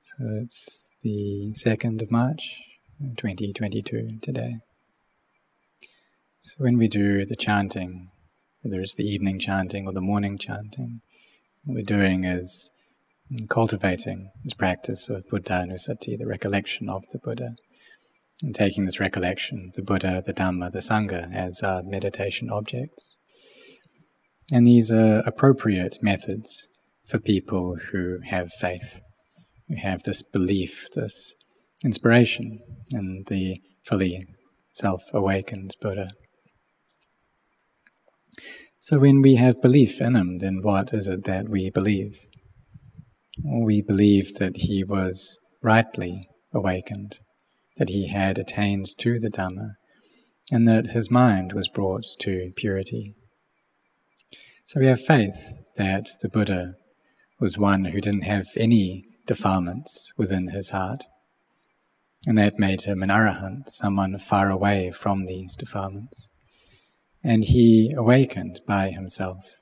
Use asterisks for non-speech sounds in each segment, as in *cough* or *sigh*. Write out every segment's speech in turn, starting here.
So it's the 2nd of March 2022 today. So when we do the chanting, whether it's the evening chanting or the morning chanting, what we're doing is cultivating this practice of Buddhanusati, the recollection of the Buddha, and taking this recollection, the Buddha, the Dhamma, the Sangha, as our meditation objects. And these are appropriate methods for people who have faith, who have this belief, this inspiration in the fully self awakened Buddha. So, when we have belief in him, then what is it that we believe? We believe that he was rightly awakened, that he had attained to the Dhamma, and that his mind was brought to purity. So we have faith that the Buddha was one who didn't have any defilements within his heart, and that made him an arahant, someone far away from these defilements. And he awakened by himself.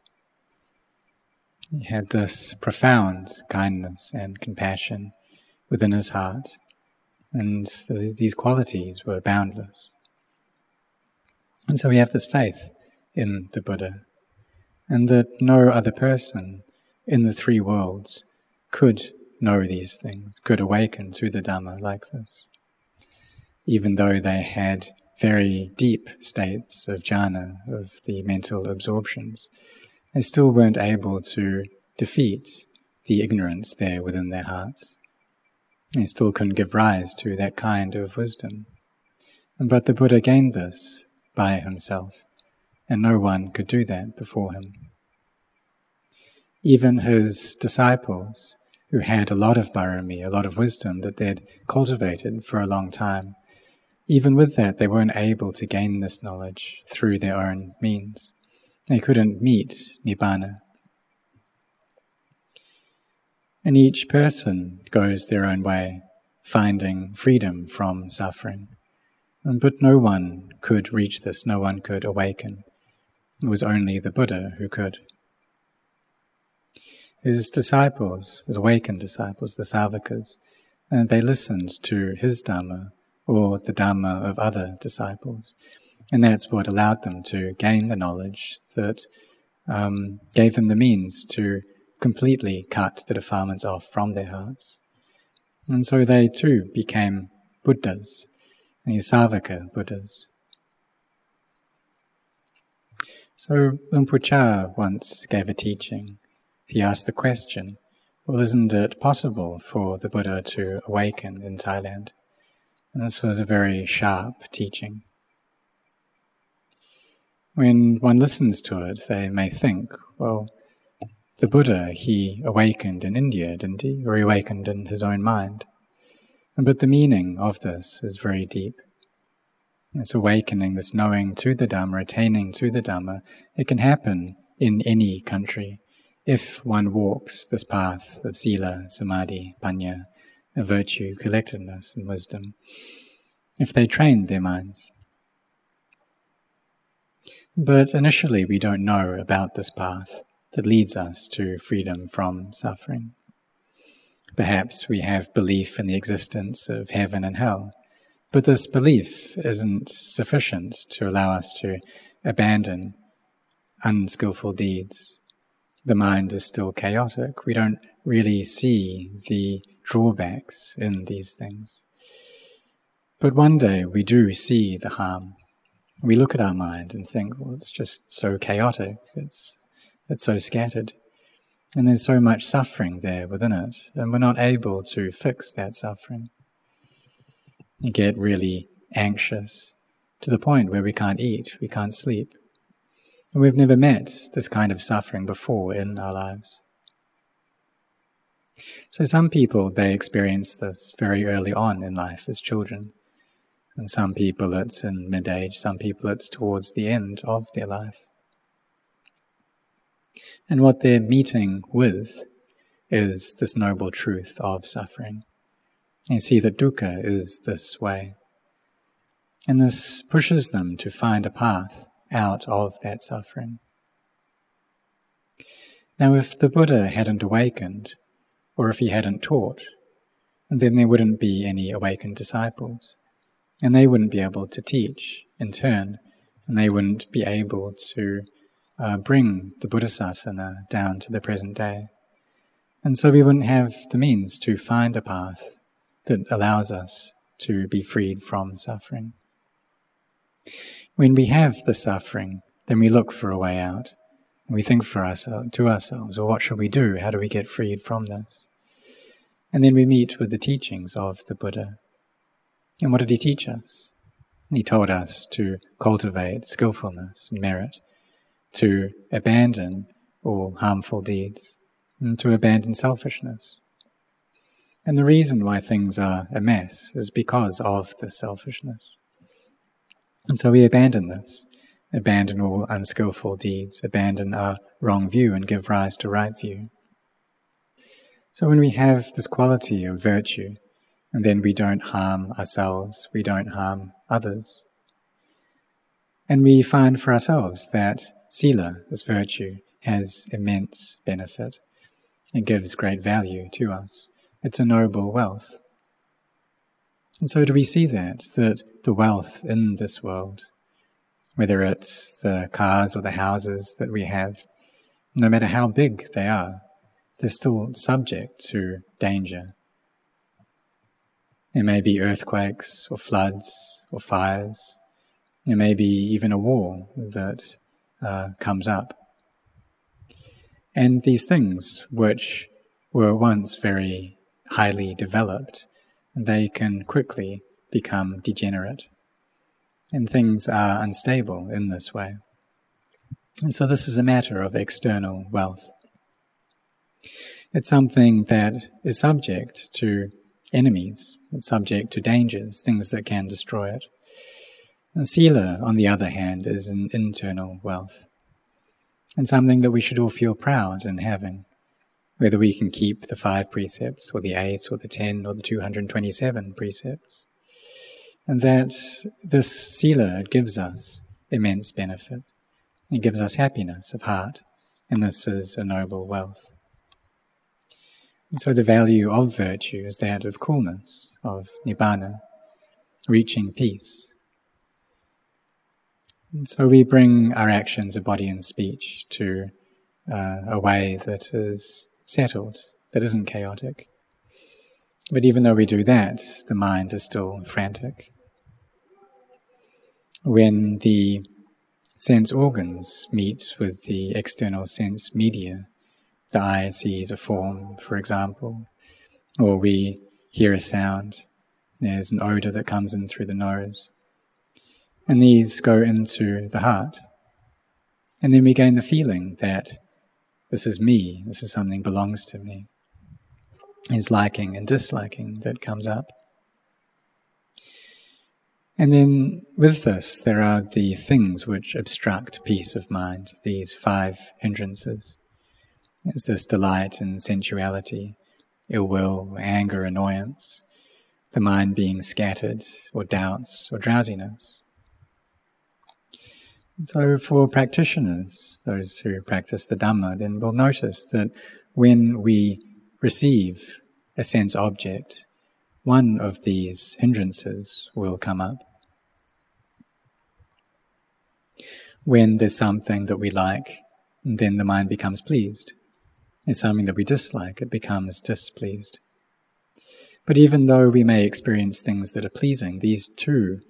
He had this profound kindness and compassion within his heart, and these qualities were boundless. And so we have this faith in the Buddha, and that no other person in the three worlds could know these things, could awaken to the Dhamma like this, even though they had very deep states of jhana, of the mental absorptions they still weren't able to defeat the ignorance there within their hearts. They still couldn't give rise to that kind of wisdom. But the Buddha gained this by himself, and no one could do that before him. Even his disciples, who had a lot of barami, a lot of wisdom that they'd cultivated for a long time, even with that, they weren't able to gain this knowledge through their own means. They couldn't meet Nibbana. And each person goes their own way, finding freedom from suffering. But no one could reach this, no one could awaken. It was only the Buddha who could. His disciples, his awakened disciples, the Savakas, and they listened to his Dhamma or the Dhamma of other disciples. And that's what allowed them to gain the knowledge that um, gave them the means to completely cut the defilements off from their hearts. And so they too became Buddhas, these Savaka Buddhas. So Luang Chah once gave a teaching. He asked the question, well, isn't it possible for the Buddha to awaken in Thailand? And this was a very sharp teaching. When one listens to it, they may think, well, the Buddha, he awakened in India, didn't he? Or he awakened in his own mind. But the meaning of this is very deep. This awakening, this knowing to the Dhamma, attaining to the Dhamma, it can happen in any country if one walks this path of sila, samadhi, panya, of virtue, collectedness, and wisdom, if they train their minds. But initially, we don't know about this path that leads us to freedom from suffering. Perhaps we have belief in the existence of heaven and hell, but this belief isn't sufficient to allow us to abandon unskillful deeds. The mind is still chaotic. We don't really see the drawbacks in these things. But one day we do see the harm we look at our mind and think, well, it's just so chaotic, it's, it's so scattered. And there's so much suffering there within it, and we're not able to fix that suffering. You get really anxious to the point where we can't eat, we can't sleep. And we've never met this kind of suffering before in our lives. So some people, they experience this very early on in life as children. And some people it's in mid age, some people it's towards the end of their life. And what they're meeting with is this noble truth of suffering. You see that dukkha is this way. And this pushes them to find a path out of that suffering. Now, if the Buddha hadn't awakened, or if he hadn't taught, then there wouldn't be any awakened disciples. And they wouldn't be able to teach in turn, and they wouldn't be able to uh, bring the Buddhasasana down to the present day. And so we wouldn't have the means to find a path that allows us to be freed from suffering. When we have the suffering, then we look for a way out. We think for ourselves, uh, to ourselves, well, what should we do? How do we get freed from this? And then we meet with the teachings of the Buddha. And what did he teach us? He told us to cultivate skillfulness and merit, to abandon all harmful deeds, and to abandon selfishness. And the reason why things are a mess is because of the selfishness. And so we abandon this, abandon all unskillful deeds, abandon our wrong view and give rise to right view. So when we have this quality of virtue, and then we don't harm ourselves, we don't harm others, and we find for ourselves that sila, this virtue, has immense benefit. It gives great value to us. It's a noble wealth. And so do we see that, that the wealth in this world, whether it's the cars or the houses that we have, no matter how big they are, they're still subject to danger. There may be earthquakes or floods or fires. There may be even a war that uh, comes up. And these things, which were once very highly developed, they can quickly become degenerate. And things are unstable in this way. And so this is a matter of external wealth. It's something that is subject to enemies, it's subject to dangers, things that can destroy it. And sila, on the other hand, is an internal wealth, and something that we should all feel proud in having, whether we can keep the five precepts, or the eight, or the ten, or the 227 precepts. And that this sila gives us immense benefit. It gives us happiness of heart, and this is a noble wealth. And so the value of virtue is that of coolness, of nibbana, reaching peace. And so we bring our actions of body and speech to uh, a way that is settled, that isn't chaotic. But even though we do that, the mind is still frantic. When the sense organs meet with the external sense media, the eye sees a form, for example, or we hear a sound. There's an odor that comes in through the nose. And these go into the heart. And then we gain the feeling that this is me, this is something belongs to me. Is liking and disliking that comes up. And then with this, there are the things which obstruct peace of mind, these five hindrances. It's this delight in sensuality, ill will, anger, annoyance, the mind being scattered, or doubts, or drowsiness. So, for practitioners, those who practice the Dhamma, then will notice that when we receive a sense object, one of these hindrances will come up. When there's something that we like, then the mind becomes pleased is something that we dislike, it becomes displeased. But even though we may experience things that are pleasing, these too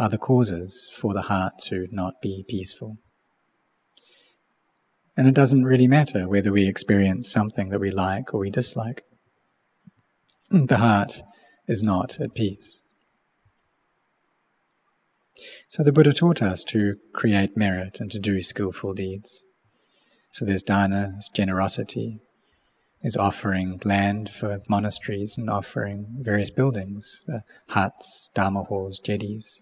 are the causes for the heart to not be peaceful. And it doesn't really matter whether we experience something that we like or we dislike. The heart is not at peace. So the Buddha taught us to create merit and to do skillful deeds. So there's dana, there's generosity, is offering land for monasteries and offering various buildings, the huts, dharma halls, jetties.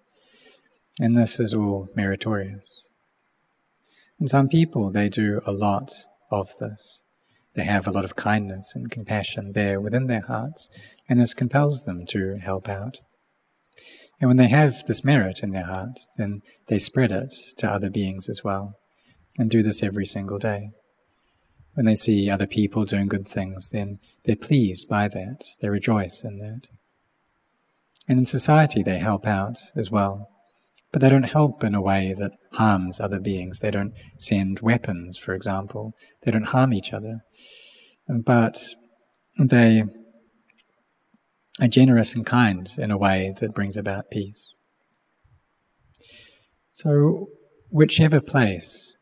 And this is all meritorious. And some people, they do a lot of this. They have a lot of kindness and compassion there within their hearts, and this compels them to help out. And when they have this merit in their heart, then they spread it to other beings as well, and do this every single day When they see other people doing good things, then they're pleased by that, they rejoice in that. And in society, they help out as well. But they don't help in a way that harms other beings. They don't send weapons, for example. They don't harm each other. But they are generous and kind in a way that brings about peace. So, whichever place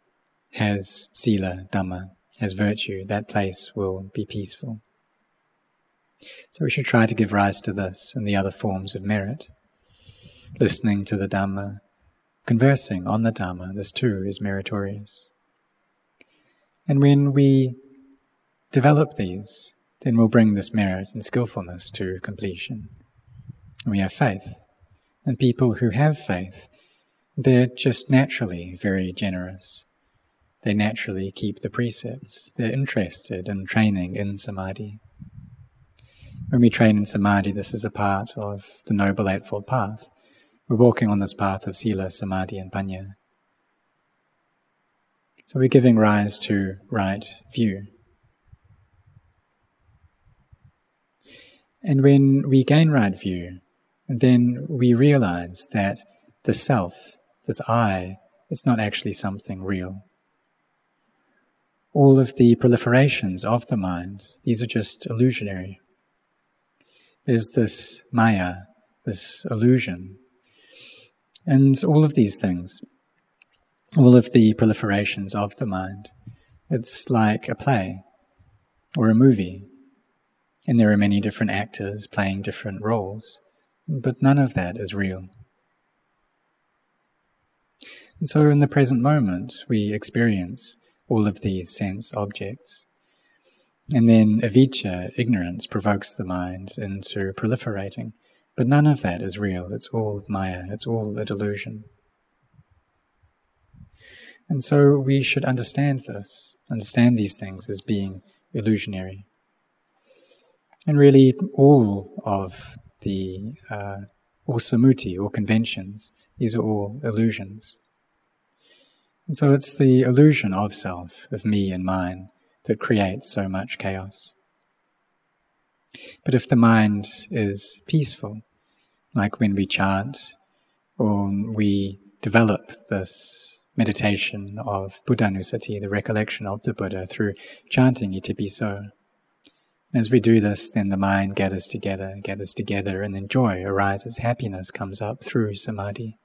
has sila, dhamma, has virtue, that place will be peaceful. So we should try to give rise to this and the other forms of merit. Listening to the Dhamma, conversing on the Dhamma, this too is meritorious. And when we develop these, then we'll bring this merit and skillfulness to completion. We have faith. And people who have faith, they're just naturally very generous. They naturally keep the precepts. They're interested in training in samadhi. When we train in samadhi, this is a part of the Noble Eightfold Path. We're walking on this path of sila, samadhi, and panya. So we're giving rise to right view. And when we gain right view, then we realize that the self, this I, is not actually something real. All of the proliferations of the mind, these are just illusionary there's this maya, this illusion. And all of these things, all of the proliferations of the mind, it's like a play or a movie. And there are many different actors playing different roles, but none of that is real. And so in the present moment, we experience all of these sense objects. And then avijja, ignorance, provokes the mind into proliferating. But none of that is real. It's all maya. It's all a delusion. And so we should understand this, understand these things as being illusionary. And really, all of the uh, all samuti, or conventions, these are all illusions. And so it's the illusion of self, of me and mine, that creates so much chaos. But if the mind is peaceful, like when we chant or we develop this meditation of Buddhanusati, the recollection of the Buddha, through chanting Itipiso, as we do this, then the mind gathers together, gathers together, and then joy arises, happiness comes up through samadhi.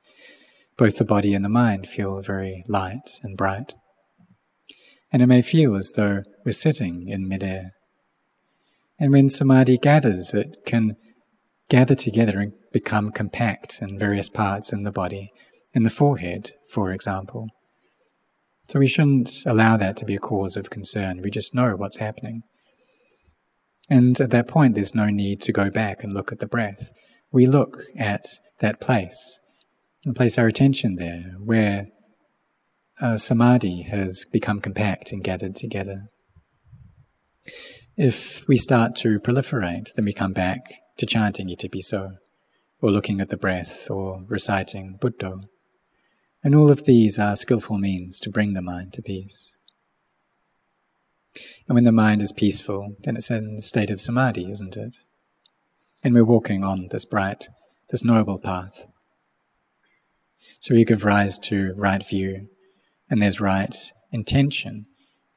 Both the body and the mind feel very light and bright and it may feel as though we're sitting in midair. And when samadhi gathers, it can gather together and become compact in various parts in the body, in the forehead, for example. So we shouldn't allow that to be a cause of concern. We just know what's happening. And at that point, there's no need to go back and look at the breath. We look at that place and place our attention there where uh, samadhi has become compact and gathered together. If we start to proliferate, then we come back to chanting itipiso, or looking at the breath, or reciting Buddha. And all of these are skillful means to bring the mind to peace. And when the mind is peaceful, then it's in the state of samadhi, isn't it? And we're walking on this bright, this noble path. So we give rise to right view, and there's right intention,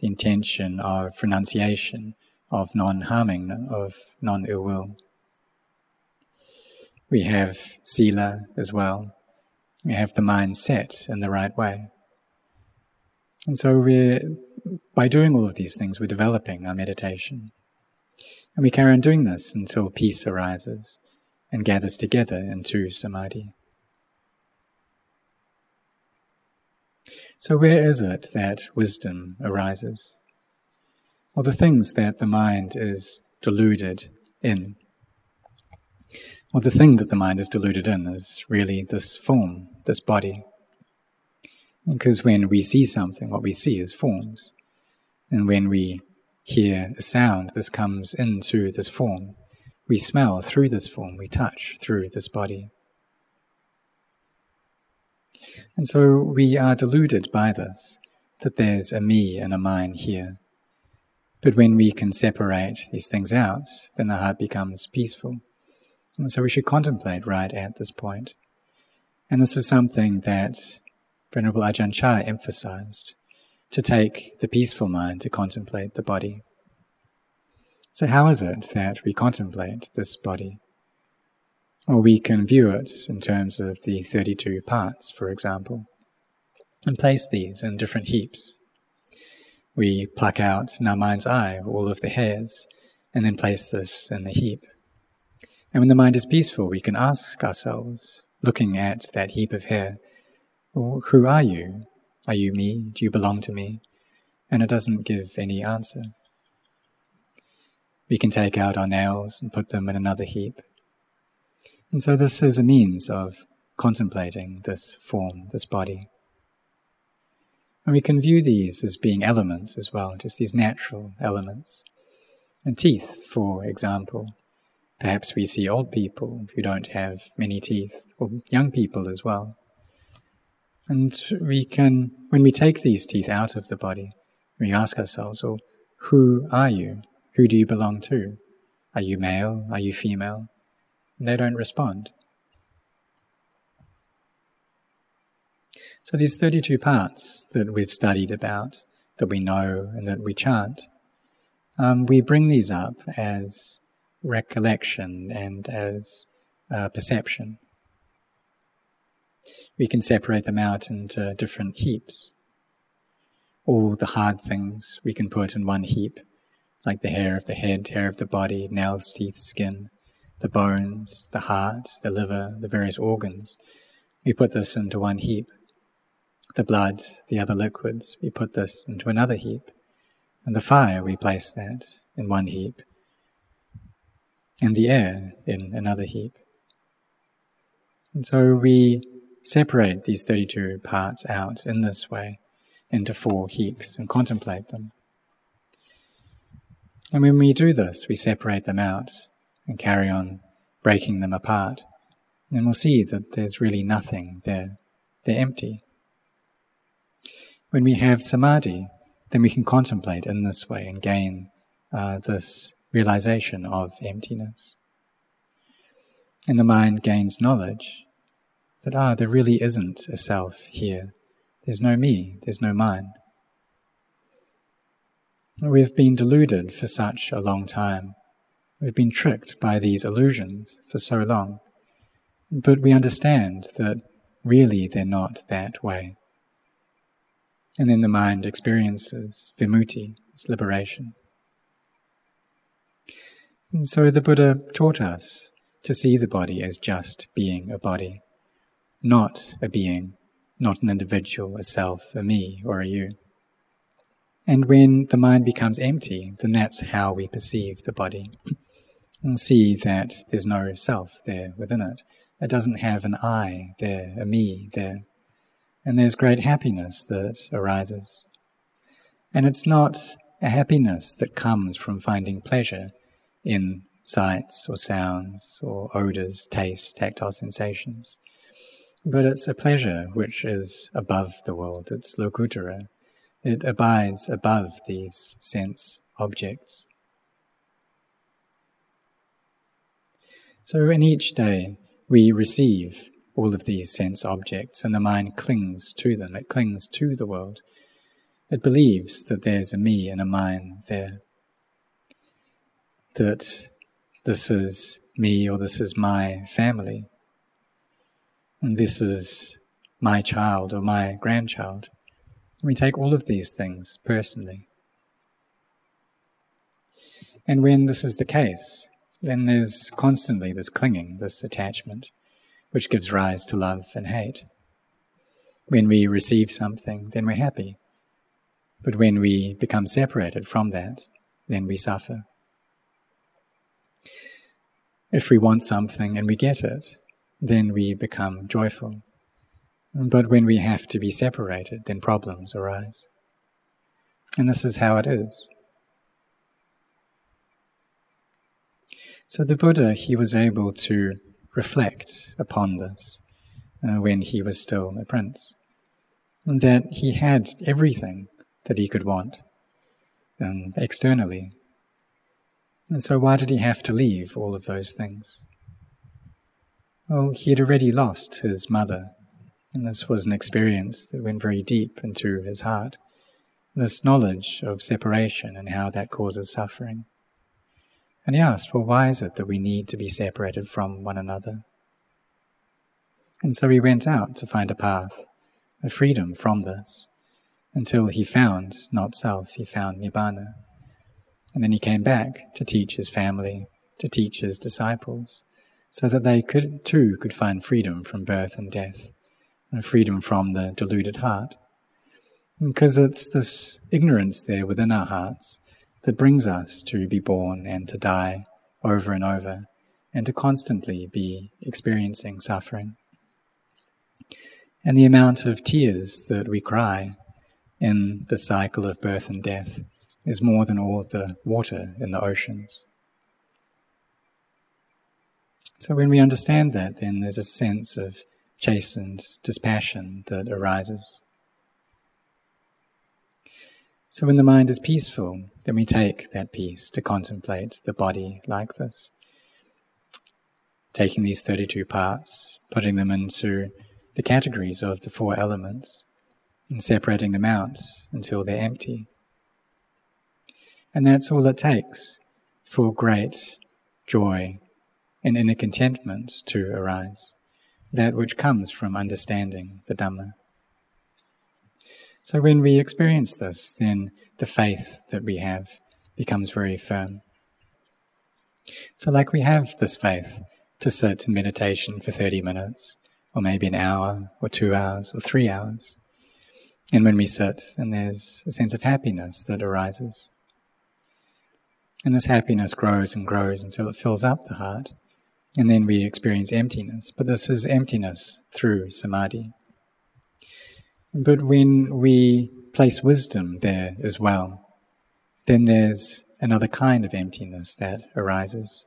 the intention of renunciation, of non harming, of non ill will. We have sila as well. We have the mind set in the right way. And so we're, by doing all of these things, we're developing our meditation. And we carry on doing this until peace arises and gathers together into samadhi. So, where is it that wisdom arises? Well, the things that the mind is deluded in. Well, the thing that the mind is deluded in is really this form, this body. Because when we see something, what we see is forms. And when we hear a sound, this comes into this form. We smell through this form, we touch through this body. And so we are deluded by this, that there's a me and a mine here. But when we can separate these things out, then the heart becomes peaceful. And so we should contemplate right at this point. And this is something that Venerable Ajahn Chah emphasized to take the peaceful mind to contemplate the body. So, how is it that we contemplate this body? Well, we can view it in terms of the 32 parts, for example, and place these in different heaps. We pluck out in our mind's eye all of the hairs and then place this in the heap. And when the mind is peaceful, we can ask ourselves, looking at that heap of hair, well, who are you? Are you me? Do you belong to me? And it doesn't give any answer. We can take out our nails and put them in another heap. And so this is a means of contemplating this form, this body. And we can view these as being elements as well, just these natural elements. And teeth, for example. Perhaps we see old people who don't have many teeth, or young people as well. And we can, when we take these teeth out of the body, we ask ourselves, well, who are you? Who do you belong to? Are you male? Are you female? And they don't respond. So these 32 parts that we've studied about, that we know and that we chant, um, we bring these up as recollection and as uh, perception. We can separate them out into different heaps. All the hard things we can put in one heap, like the hair of the head, hair of the body, nails, teeth, skin, the bones, the heart, the liver, the various organs. We put this into one heap the blood, the other liquids, we put this into another heap. And the fire, we place that in one heap. And the air in another heap. And so we separate these 32 parts out in this way into four heaps and contemplate them. And when we do this, we separate them out and carry on breaking them apart. And we'll see that there's really nothing there. They're empty. When we have samadhi, then we can contemplate in this way and gain uh, this realization of emptiness. And the mind gains knowledge that, ah, there really isn't a self here. There's no me, there's no mine. We've been deluded for such a long time. We've been tricked by these illusions for so long. But we understand that really they're not that way. And then the mind experiences vimutti, its liberation. And so the Buddha taught us to see the body as just being a body, not a being, not an individual, a self, a me, or a you. And when the mind becomes empty, then that's how we perceive the body. *clears throat* and see that there's no self there within it. It doesn't have an I there, a me there and there's great happiness that arises. And it's not a happiness that comes from finding pleasure in sights or sounds or odors, taste, tactile sensations. But it's a pleasure which is above the world, it's lokuttara. It abides above these sense objects. So in each day we receive all of these sense objects, and the mind clings to them. It clings to the world. It believes that there's a me and a mine there. That this is me or this is my family. And this is my child or my grandchild. We take all of these things personally. And when this is the case, then there's constantly this clinging, this attachment which gives rise to love and hate. When we receive something, then we're happy. But when we become separated from that, then we suffer. If we want something and we get it, then we become joyful. But when we have to be separated, then problems arise. And this is how it is. So the Buddha, he was able to reflect upon this uh, when he was still a prince. And that he had everything that he could want. um, externally. And so, why did he have to leave all of those things? Well, he had already lost his mother, and this was an experience that went very deep into his heart. This knowledge of separation and how that causes suffering. And he asked, Well, why is it that we need to be separated from one another? And so he went out to find a path, a freedom from this, until he found not self, he found Nibbana. And then he came back to teach his family, to teach his disciples, so that they could too could find freedom from birth and death, and freedom from the deluded heart. Because it's this ignorance there within our hearts that brings us to be born and to die over and over, and to constantly be experiencing suffering. And the amount of tears that we cry in the cycle of birth and death is more than all the water in the oceans. So when we understand that, then there's a sense of chastened dispassion that arises. So when the mind is peaceful, then we take that peace to contemplate the body like this. Taking these 32 parts, putting them into the categories of the four elements, and separating them out until they're empty. And that's all it takes for great joy and inner contentment to arise, that which comes from understanding the Dhamma. So when we experience this, then the faith that we have becomes very firm. So, like we have this faith to sit in meditation for 30 minutes, or maybe an hour, or two hours, or three hours. And when we sit, then there's a sense of happiness that arises. And this happiness grows and grows until it fills up the heart. And then we experience emptiness. But this is emptiness through samadhi. But when we place wisdom there as well, then there's another kind of emptiness that arises.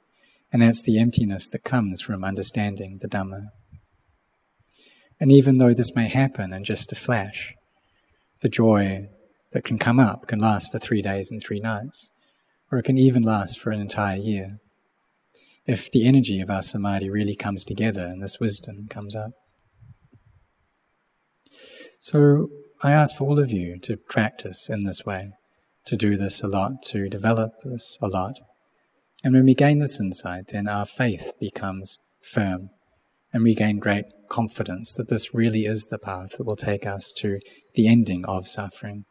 And that's the emptiness that comes from understanding the Dhamma. And even though this may happen in just a flash, the joy that can come up can last for three days and three nights or it can even last for an entire year. If the energy of our samadhi really comes together and this wisdom comes up. So I ask for all of you to practice in this way, to do this a lot, to develop this a lot. And when we gain this insight, then our faith becomes firm and we gain great confidence that this really is the path that will take us to the ending of suffering,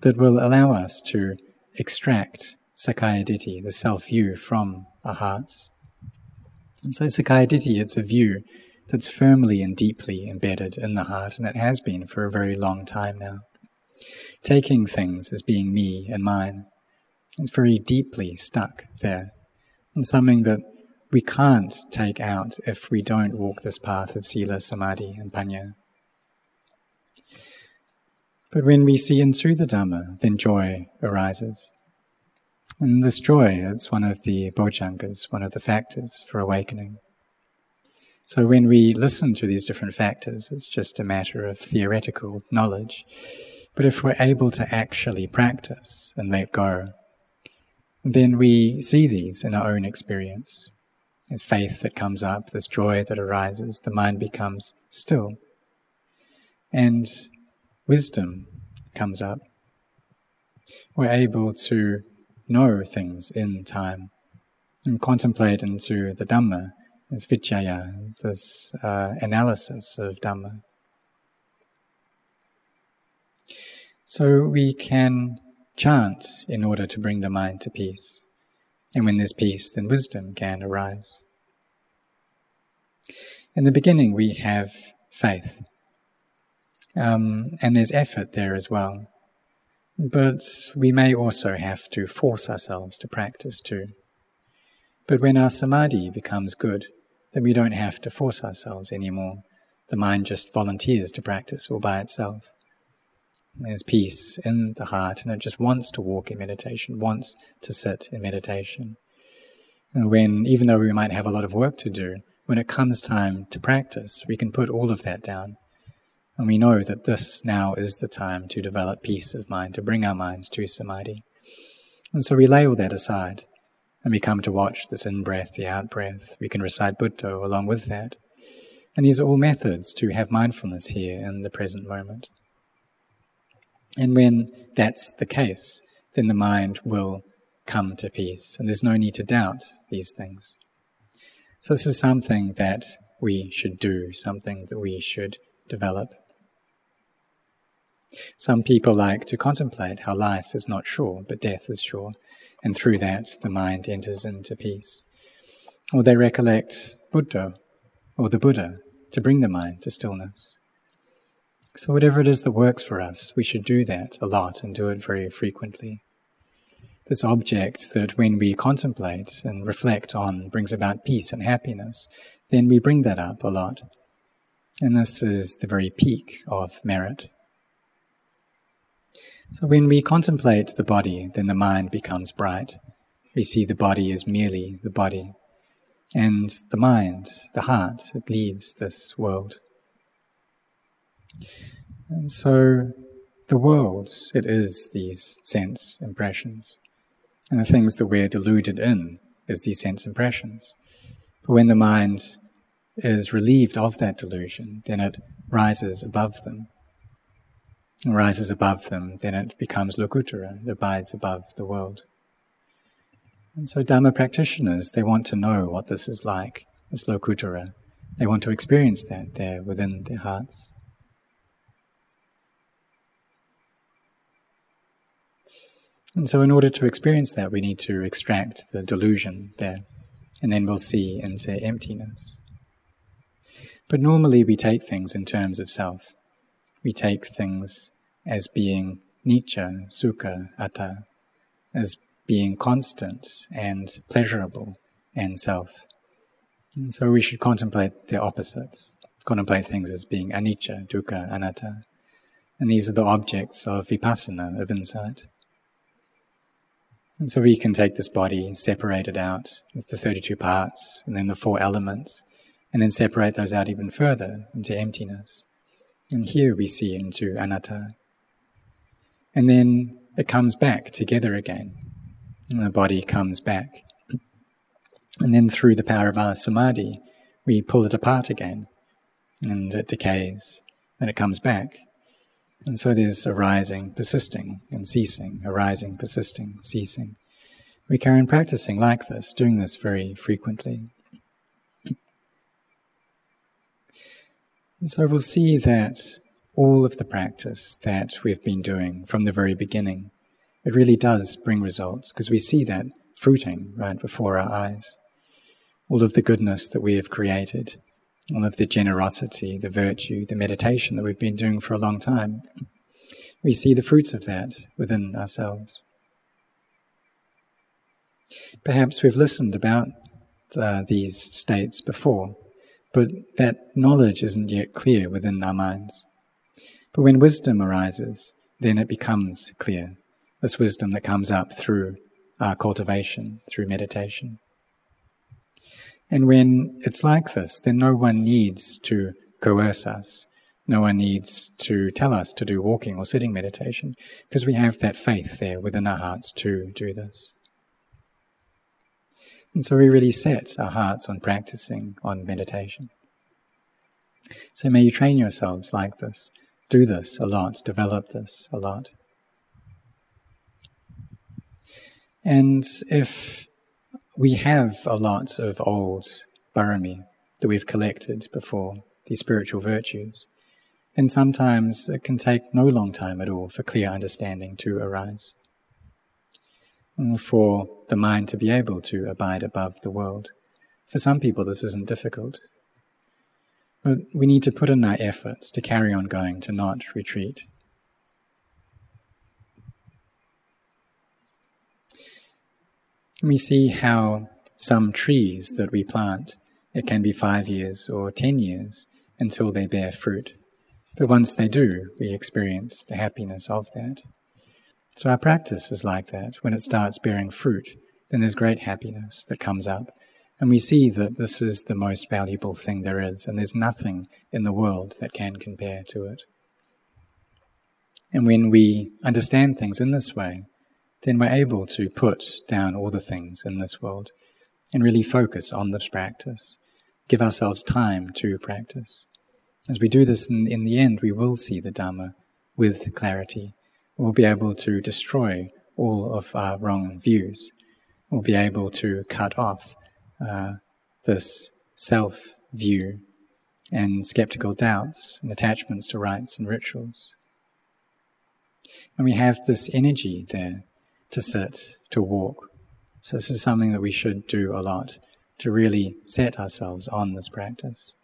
that will allow us to extract Sakkaya Ditthi, the self view from our hearts. And so, Sakkaya Ditthi, it's a view that's firmly and deeply embedded in the heart, and it has been for a very long time now. Taking things as being me and mine, it's very deeply stuck there, and something that we can't take out if we don't walk this path of Sila, Samadhi, and Panya. But when we see into the Dhamma, then joy arises. And this joy, it's one of the bojjhangas, one of the factors for awakening. So when we listen to these different factors, it's just a matter of theoretical knowledge. But if we're able to actually practice and let go, then we see these in our own experience. There's faith that comes up, there's joy that arises, the mind becomes still. And wisdom comes up. We're able to know things in time and contemplate into the Dhamma, this vichaya, this uh, analysis of Dhamma. So we can chant in order to bring the mind to peace. And when there's peace, then wisdom can arise. In the beginning, we have faith. Um, and there's effort there as well. But we may also have to force ourselves to practice too. But when our samadhi becomes good, then we don't have to force ourselves anymore. The mind just volunteers to practice all by itself. There's peace in the heart, and it just wants to walk in meditation, wants to sit in meditation. And when, even though we might have a lot of work to do, when it comes time to practice, we can put all of that down and we know that this now is the time to develop peace of mind, to bring our minds to samadhi. And so we lay all that aside and we come to watch this in breath, the out breath. We can recite Buddha along with that. And these are all methods to have mindfulness here in the present moment. And when that's the case, then the mind will come to peace, and there's no need to doubt these things. So, this is something that we should do, something that we should develop. Some people like to contemplate how life is not sure, but death is sure, and through that the mind enters into peace. Or they recollect Buddha or the Buddha to bring the mind to stillness. So, whatever it is that works for us, we should do that a lot and do it very frequently. This object that when we contemplate and reflect on brings about peace and happiness, then we bring that up a lot. And this is the very peak of merit. So when we contemplate the body, then the mind becomes bright. We see the body as merely the body. And the mind, the heart, it leaves this world. And so the world, it is these sense impressions. And the things that we're deluded in is these sense impressions. But when the mind is relieved of that delusion, then it rises above them rises above them, then it becomes Lokuttara, it abides above the world. And so Dharma practitioners, they want to know what this is like, this Lokuttara. They want to experience that there within their hearts. And so, in order to experience that, we need to extract the delusion there, and then we'll see into emptiness. But normally, we take things in terms of self we take things as being anicca, sukha, atta, as being constant and pleasurable and self. And so we should contemplate the opposites, contemplate things as being anicca, dukkha, anatta. And these are the objects of vipassana, of insight. And so we can take this body, separate it out with the 32 parts and then the four elements, and then separate those out even further into emptiness. And here we see into anatta. And then it comes back together again. And the body comes back. And then through the power of our samadhi, we pull it apart again. And it decays. Then it comes back. And so there's arising, persisting, and ceasing, arising, persisting, ceasing. We carry on practicing like this, doing this very frequently. So we'll see that all of the practice that we've been doing from the very beginning, it really does bring results because we see that fruiting right before our eyes. All of the goodness that we have created, all of the generosity, the virtue, the meditation that we've been doing for a long time, we see the fruits of that within ourselves. Perhaps we've listened about uh, these states before, but that knowledge isn't yet clear within our minds. But when wisdom arises, then it becomes clear. This wisdom that comes up through our cultivation, through meditation. And when it's like this, then no one needs to coerce us. No one needs to tell us to do walking or sitting meditation, because we have that faith there within our hearts to do this. And so we really set our hearts on practicing on meditation. So may you train yourselves like this. Do this a lot, develop this a lot. And if we have a lot of old barami that we've collected before, these spiritual virtues, then sometimes it can take no long time at all for clear understanding to arise for the mind to be able to abide above the world. For some people, this isn't difficult. But we need to put in our efforts to carry on going, to not retreat. We see how some trees that we plant, it can be five years or ten years until they bear fruit. But once they do, we experience the happiness of that. So our practice is like that. When it starts bearing fruit, then there's great happiness that comes up. And we see that this is the most valuable thing there is, and there's nothing in the world that can compare to it. And when we understand things in this way, then we're able to put down all the things in this world and really focus on this practice. Give ourselves time to practice. As we do this, in, in the end, we will see the Dhamma with clarity. We'll be able to destroy all of our wrong views. We'll be able to cut off uh, this self view and skeptical doubts and attachments to rites and rituals. And we have this energy there to sit, to walk. So, this is something that we should do a lot to really set ourselves on this practice.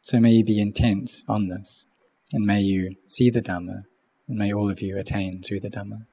So, may you be intent on this, and may you see the Dhamma, and may all of you attain to the Dhamma.